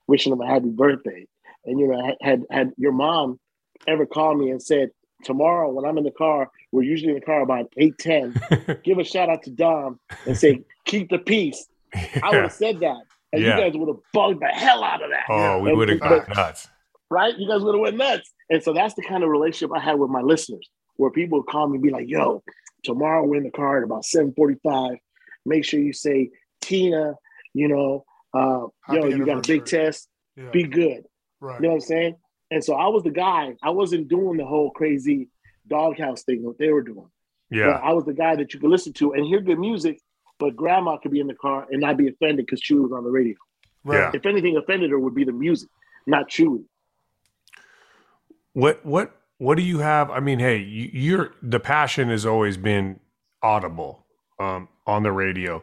wishing him a happy birthday. And you know, had had your mom ever called me and said, tomorrow when I'm in the car, we're usually in the car about 8 10. [LAUGHS] give a shout out to Dom and say, keep the peace. Yeah. I would have said that. And yeah. you guys would have bugged the hell out of that. Oh, we would have gone nuts. Right? You guys would have went nuts. And so that's the kind of relationship I had with my listeners. where people would call me and be like, yo, tomorrow we're in the car at about 745. Make sure you say, Tina, you know, uh, yo, you got a big test, yeah. be good. Right. You know what I'm saying? And so I was the guy. I wasn't doing the whole crazy doghouse thing what they were doing. Yeah. But I was the guy that you could listen to and hear good music, but grandma could be in the car and not be offended because Chuy was on the radio. Right. Yeah. If anything offended her would be the music, not Chuy. What what what do you have? I mean, hey, you, are the passion has always been audible um, on the radio.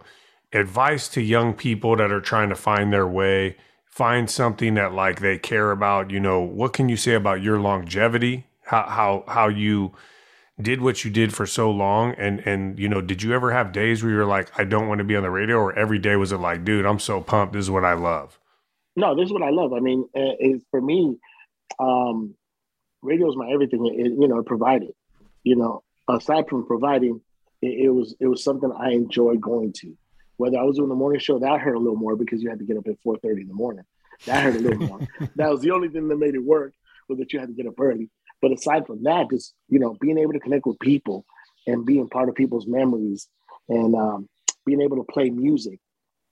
Advice to young people that are trying to find their way, find something that like they care about. You know, what can you say about your longevity? How how how you did what you did for so long and and you know did you ever have days where you're like i don't want to be on the radio or every day was it like dude i'm so pumped this is what i love no this is what i love i mean it, for me um radio is my everything. It, you know, it provided. You know, aside from providing, it, it, was it was something I enjoyed going to. Whether I was doing the morning show, that hurt a little more because you had to get up at four thirty in the morning. That hurt a little more. [LAUGHS] that was the only thing that made it work was that you had to get up early. But aside from that, just you know, being able to connect with people and being part of people's memories and um, being able to play music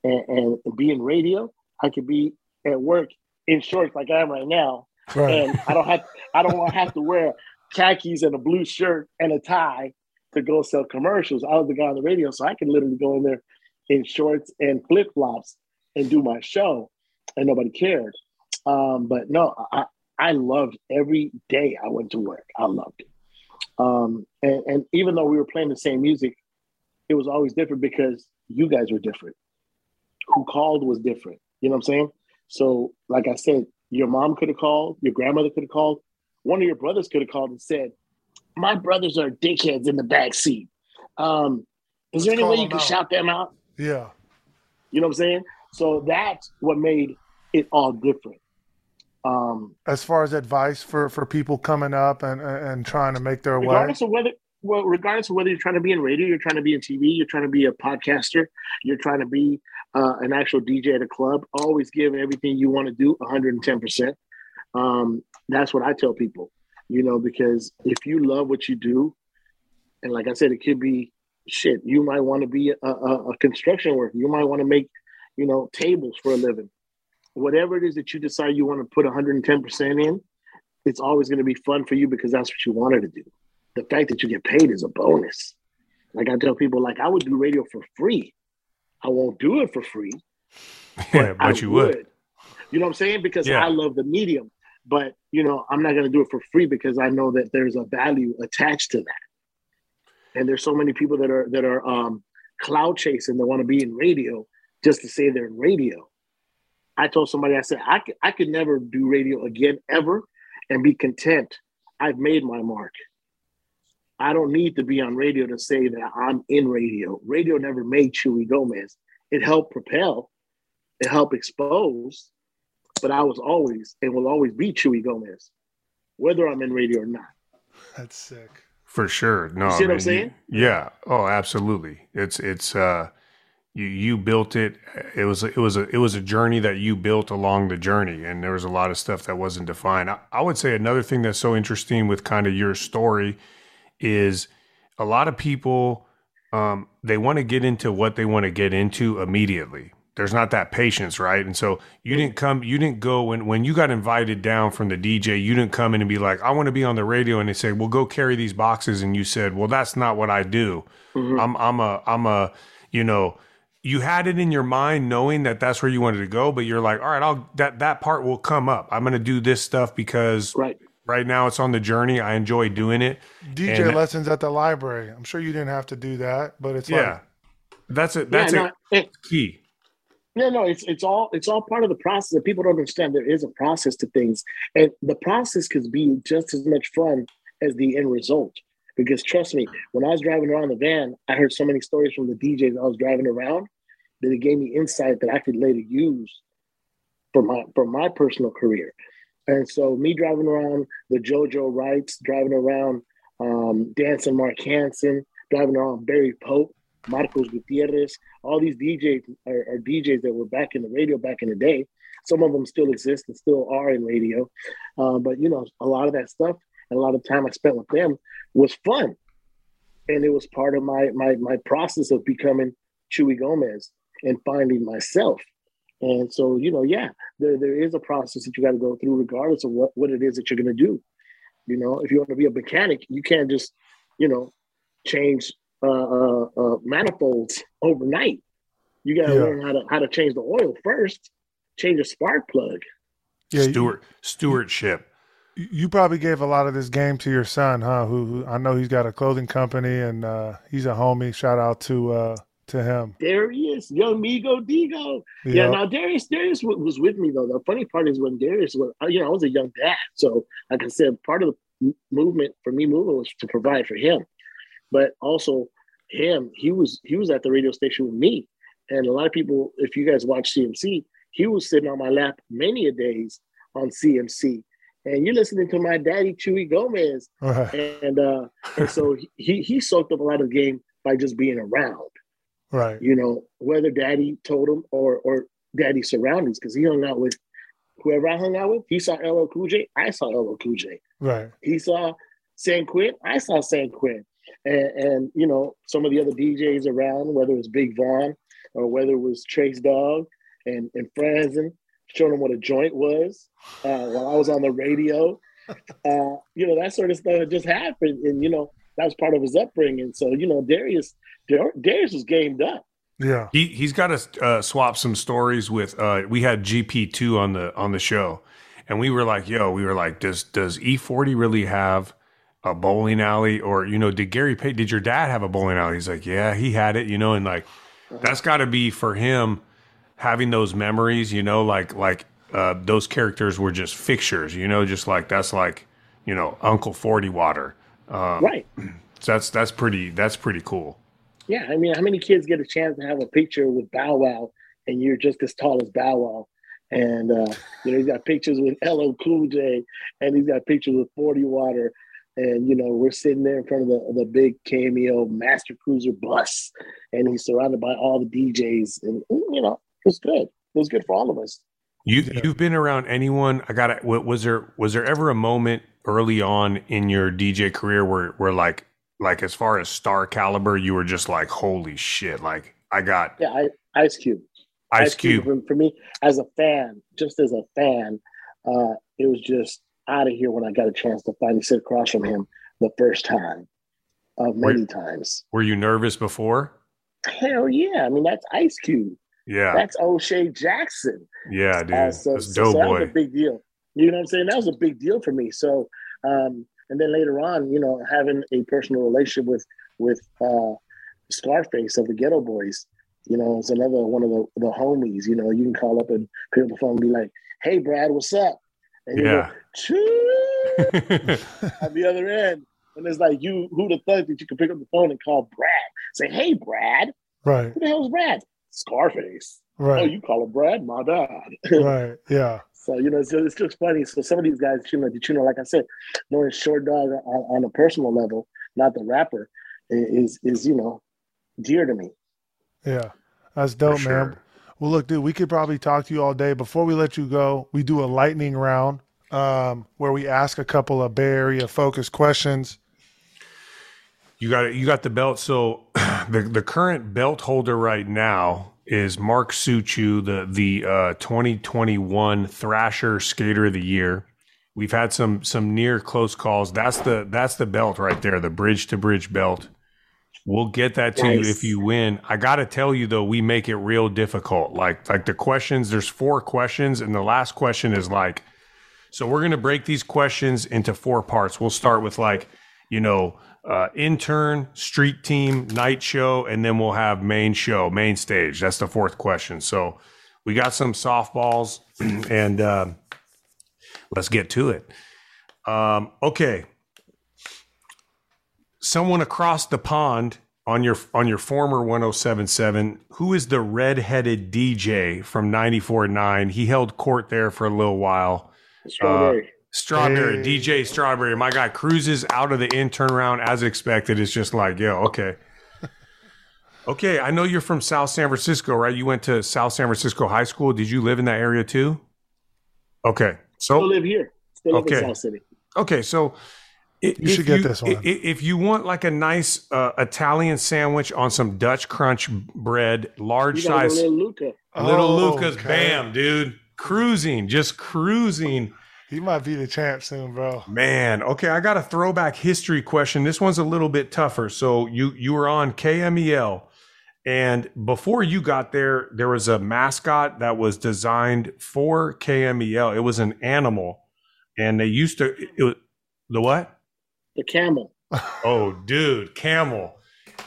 and, and, and be in radio, I could be at work in shorts like I am right now Right. And I don't have I don't have to wear khakis and a blue shirt and a tie to go sell commercials. I was the guy on the radio, so I can literally go in there in shorts and flip flops and do my show, and nobody cared. Um, but no, I I loved every day I went to work. I loved it. Um, and, and even though we were playing the same music, it was always different because you guys were different. Who called was different. You know what I'm saying? So, like I said, your mom could have called, your grandmother could have called, one of your brothers could have called and said, "My brothers are dickheads in the back seat. Um, is there any way you can out. shout them out?" Yeah, you know what I'm saying. So that's what made it all different. Um, as far as advice for for people coming up and and trying to make their regardless way, of whether well, regardless of whether you're trying to be in radio, you're trying to be in TV, you're trying to be a podcaster, you're trying to be uh, an actual DJ at a club, always give everything you want to do 110%. Um, that's what I tell people, you know, because if you love what you do, and like I said, it could be shit. You might want to be a, a, a construction worker. You might want to make, you know, tables for a living. Whatever it is that you decide you want to put 110% in, it's always going to be fun for you because that's what you wanted to do the fact that you get paid is a bonus. Like I tell people, like I would do radio for free. I won't do it for free. [LAUGHS] Yeah, but, you would. would. You know what I'm saying? Because yeah. I love the medium. But you know, I'm not gonna do it for free because I know that there's a value attached to that. And there's so many people that are that are um cloud chasing that want to be in radio just to say they're in radio. I told somebody, I said, I could, I could never do radio again ever and be content. I've made my mark. I don't need to be on radio to say that I'm in radio. Radio never made Chuy Gomez. It helped propel, it helped expose, but I was always and will always be Chuy Gomez, whether I'm in radio or not. That's sick. For sure. No, you see I mean, what I'm saying? Yeah. Oh, absolutely. It's it's uh you you built it. It was it was a it was a journey that you built along the journey, and there was a lot of stuff that wasn't defined. I, I would say another thing that's so interesting with kind of your story is a lot of people um, they want to get into what they want to get into immediately. There's not that patience, right? And so you didn't come, you didn't go when when you got invited down from the DJ, you didn't come in and be like, I want to be on the radio, and they say, well, go carry these boxes, and you said, well, that's not what I do. Mm-hmm. I'm I'm a I'm a you know you had it in your mind knowing that that's where you wanted to go but you're like all right i'll that that part will come up i'm going to do this stuff because right right now it's on the journey. I enjoy doing it. DJ and, lessons at the library. I'm sure you didn't have to do that, but it's yeah, like, that's it. That's yeah, no, it, key. Yeah, no, it's it's all it's all part of the process. That people don't understand there is a process to things, and the process could be just as much fun as the end result. Because trust me, when I was driving around the van, I heard so many stories from the DJs I was driving around that it gave me insight that I could later use for my for my personal career. And so me driving around the JoJo Wrights, driving around um, Dancing Mark Hanson, driving around Barry Pope, Marcos Gutierrez, all these DJs are, are, DJs that were back in the radio back in the day. Some of them still exist and still are in radio. Uh, but, you know, a lot of that stuff and a lot of time I spent with them was fun, and it was part of my my my process of becoming Chuy Gomez and finding myself. And so, you know, yeah, there, there is a process that you got to go through, regardless of what, what it is that you're going to do. You know, if you want to be a mechanic, you can't just, you know, change uh, uh, uh, manifolds overnight. You got to yeah. learn how to how to change the oil first. Change a spark plug. Yeah, Steward stewardship. You probably gave a lot of this game to your son, huh? Who, who I know he's got a clothing company and uh, he's a homie. Shout out to uh, to him. Darius, young Migo Digo. Yep. Yeah, now Darius, Darius was with me though. The funny part is when Darius was, you know, I was a young dad. So, like I said, part of the movement for me moving was to provide for him, but also him. He was he was at the radio station with me, and a lot of people, if you guys watch CMC, he was sitting on my lap many a days on CMC. And you're listening to my daddy Chuy Gomez, right. and uh, and so [LAUGHS] he he soaked up a lot of the game by just being around. Right. You know, whether daddy told him or or daddy's surroundings, because he hung out with whoever I hung out with. He saw LL Cool J, I saw LL Cool J. Right. He saw San Quinn, I saw San Quinn. And, and, you know, some of the other DJs around, whether it was Big Von or whether it was Trace Dog and, and Franzen, showing them what a joint was uh, while I was on the radio. [LAUGHS] Uh, you know, that sort of stuff just happened. And, you know, that was part of his upbringing. So, you know, Darius Darius was gamed up. Yeah, he he's got to uh, swap some stories with. Uh, we had GP two on the on the show, and we were like, "Yo," we were like, "Does does E forty really have a bowling alley?" Or you know, did Gary Pay? Did your dad have a bowling alley? He's like, "Yeah, he had it." You know, and like uh-huh. that's got to be for him having those memories. You know, like like uh, those characters were just fixtures. You know, just like that's like you know Uncle Forty Water. Um, right. So that's that's pretty that's pretty cool. Yeah, I mean, how many kids get a chance to have a picture with Bow Wow, and you're just as tall as Bow Wow? And uh, you know, he's got pictures with LL Cool J, and he's got pictures with Forty Water, and you know, we're sitting there in front of the the big KMEL Master Cruiser bus, and he's surrounded by all the DJs, and you know, it was good. It was good for all of us. You you've been around anyone? I got Was there was there ever a moment early on in your DJ career where where like like as far as star caliber, you were just like, holy shit! Like I got yeah, I, Ice Cube. Ice, Ice Cube. Cube. For, me, as a fan, just as a fan, uh, it was just out of here when I got a chance to finally sit across from him the first time, of many were, times. Were you nervous before? Hell yeah! I mean, that's Ice Cube. Yeah, that's O'Shea Jackson. Yeah, dude, uh, so, so, so. That was a big deal. You know what I'm saying? That was a big deal for me. So, um, and then later on, you know, having a personal relationship with with uh, Scarface of the Geto Boys, you know, it's another one of the, the homies. You know, you can call up and pick up the phone and be like, "Hey, Brad, what's up?" And yeah. Go, [LAUGHS] at the other end, and it's like you, who the fuck that you can pick up the phone and call Brad? Say, "Hey, Brad." Right. Who the hell is Brad? Scarface. Right. Oh, you call him Brad? My bad. [LAUGHS] right. Yeah. So you know, it's, it's just funny. So some of these guys, you know, you know, like I said, knowing Short Dog on, on a personal level, not the rapper, is is you know, dear to me. Yeah, that's dope, sure. man. Well, look, dude, we could probably talk to you all day. Before we let you go, we do a lightning round um, where we ask a couple of Bay Area focused questions. You got it. You got the belt. So [CLEARS THROAT] the the current belt holder right now is Mark Suciu, the the uh, 2021 Thrasher Skater of the Year. We've had some some near close calls. That's the that's the belt right there, the bridge to bridge belt. We'll get that to nice. you if you win. I got to tell you though, we make it real difficult. Like like the questions, there's four questions and the last question is like so we're going to break these questions into four parts. We'll start with like, you know, uh, intern, street team, night show, and then we'll have main show, main stage. That's the fourth question. So we got some softballs, [CLEARS THROAT] and uh, let's get to it. Um, okay, someone across the pond on your on your former 1077 who is the red-headed dj from 94.9 he held court there for a little while strawberry uh, Strawberry, hey. DJ Strawberry. My guy cruises out of the in turnaround as expected. It's just like, yo, okay. [LAUGHS] okay, I know you're from South San Francisco, right? You went to South San Francisco High School. Did you live in that area too? Okay. So still live here. Still live okay. in South City. Okay, so If You should get this one. i- i- If you want like a nice uh, Italian sandwich on some Dutch crunch bread, large You got size, little Lucca. little Oh, Lucca's, okay. bam, dude, cruising, just cruising. He might be the champ soon, bro. Man, okay, I got a throwback history question. This one's a little bit tougher. So you you were on KMEL, and before you got there, there was a mascot that was designed for KMEL. It was an animal, and they used to it was the what? The camel. Oh, dude, camel,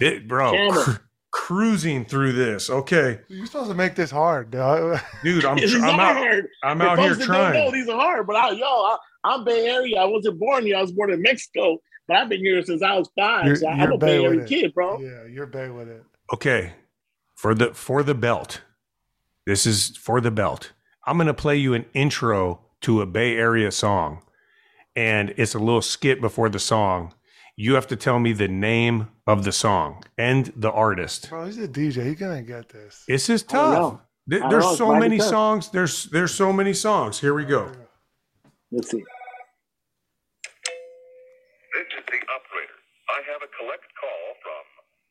it, bro, Camel. cru- cruising through this. Okay, You're supposed to make this hard, dog. [LAUGHS] dude, I'm These tr- are I'm out hard. I'm out here folks that trying. these are hard, but I, yo, I, I'm Bay Area. I wasn't born here. I was born in Mexico, but I've been here since I was 5 You're- so I'm you're a Bay Bay Area kid, bro. yeah, you're bay with it. Okay, for the for the belt. This is for the belt. I'm going to play you an intro to a Bay Area song, and it's a little skit before the song. You have to tell me the name of the song and the artist. Bro, he's a DJ. He gonna get this. This is I don't tough. know. Th- There's know. So many tough. songs. There's there's so many songs. Here we go. Let's see. This is the operator. I have a collect call from.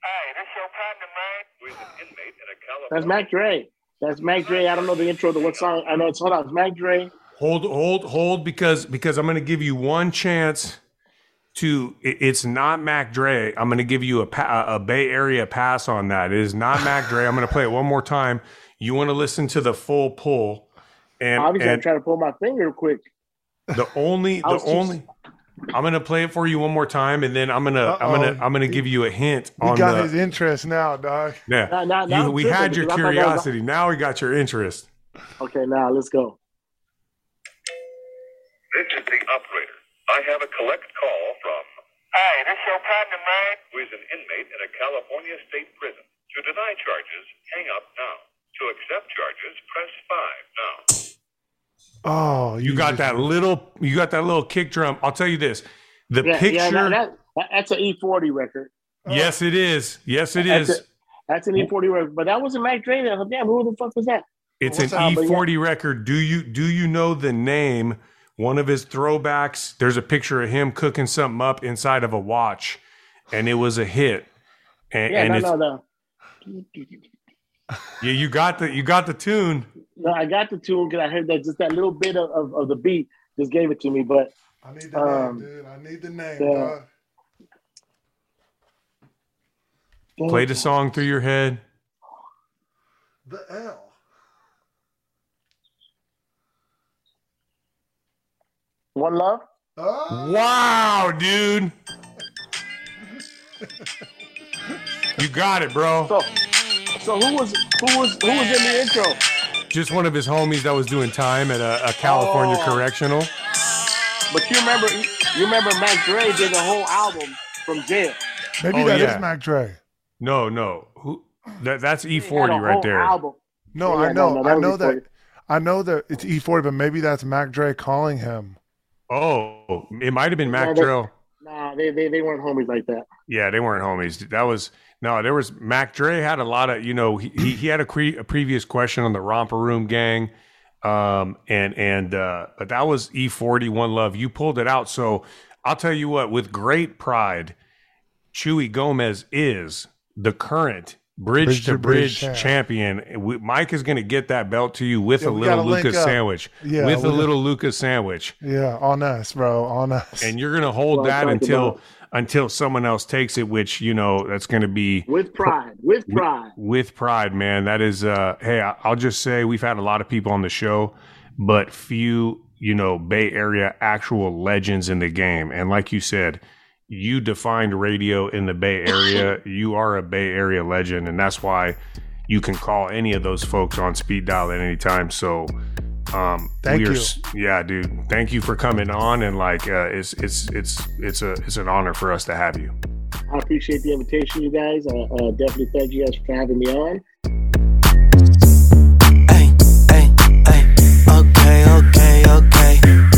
Hi, this your partner, man. Who is an inmate in a California. That's Mac Dre. That's Mac Dre. I don't know the intro to what song. I know it's hold on. It's Mac Dre. Hold hold hold because because I'm going to give you one chance to it- it's not Mac Dre. I'm going to give you a pa- a Bay Area pass on that. It is not Mac Dre. I'm going to play it one more time. You want to listen to the full pull and, Obviously, I'm trying to pull my finger quick. the only [LAUGHS] the was just- only I'm going to play it for you one more time and then I'm going to I'm gonna I'm going to give you a hint He on got the his interest now, dog. yeah. Now- now- now You- I'm we tripping had your because I thought that was- curiosity. Now we got your interest. Okay, now let's go. This is the operator. I have a collect call from. Hi, this is your partner, man. Who is an inmate in a California state prison. To deny charges, hang up now. To accept charges, press 5 now. Oh, You got that little you got that little kick drum. I'll tell you this. The Yeah, picture yeah, that, that, that- that's an E40 record. Oh. Yes, it is. Yes, it That's is. a- That's an E40 record, but that wasn't Mac Dre. Damn, who the fuck was that? It's What's an up, but yeah. E40 record. Do you do you know the name? One of his throwbacks. There's a picture of him cooking something up inside of a watch, and it was a hit. And, Yeah, and no, it's, no, no. yeah, you got the you got the tune. No, I got the tune because I heard that just that little bit of, of, of the beat just gave it to me. But I need the Um, name, dude. I need the name, yeah. dog. Play the song through your head. The L. One Love. Oh, Wow, dude. You got it, bro. So, so who was who was who was in the intro? Just one of his homies that was doing time at a, a California Oh. correctional. But you remember you remember Mac Dre did a whole album from jail. maybe Oh, that is yeah. Mac Dre. No, no. Who? That, that's He had a E40 right there. Album. No, Yeah, I know, no, no, I was know E40. that, I know that it's E40, but maybe that's Mac Dre calling him. Oh, it might have been Mac Yeah, they- Drill. Nah, they, they they weren't homies like that. Yeah, they weren't homies. That was no. There was Mac Dre had a lot of you know he he, he had a, cre- a previous question on the Romper Room Gang, um and and uh but that was E40 One Love. You pulled it out. So I'll tell you what, with great pride, Chuy Gomez is the current bridge, to bridge, champ. champion. We, Mike is going to get that belt to you with Yeah, a little gotta Lucca's sandwich. Yeah, with a we- little Lucca's sandwich. Yeah, on us, bro, on us. and you're gonna hold Well, that until about- until someone else takes it, which you know that's gonna be With pride, with pride. with pride, man. That is, uh, hey, I- I'll just say we've had a lot of people on the show, but few, you know, Bay Area actual legends in the game. And like you said, you defined radio in the Bay Area. [LAUGHS] you are a Bay Area legend, and that's why you can call any of those folks on speed dial at any time. So, um, thank we are, you. Yeah, dude. Thank you for coming on, and like, uh, it's it's it's it's a it's an honor for us to have you. I appreciate the invitation, you guys. I uh, definitely thank you guys for having me on. Okay, okay, okay.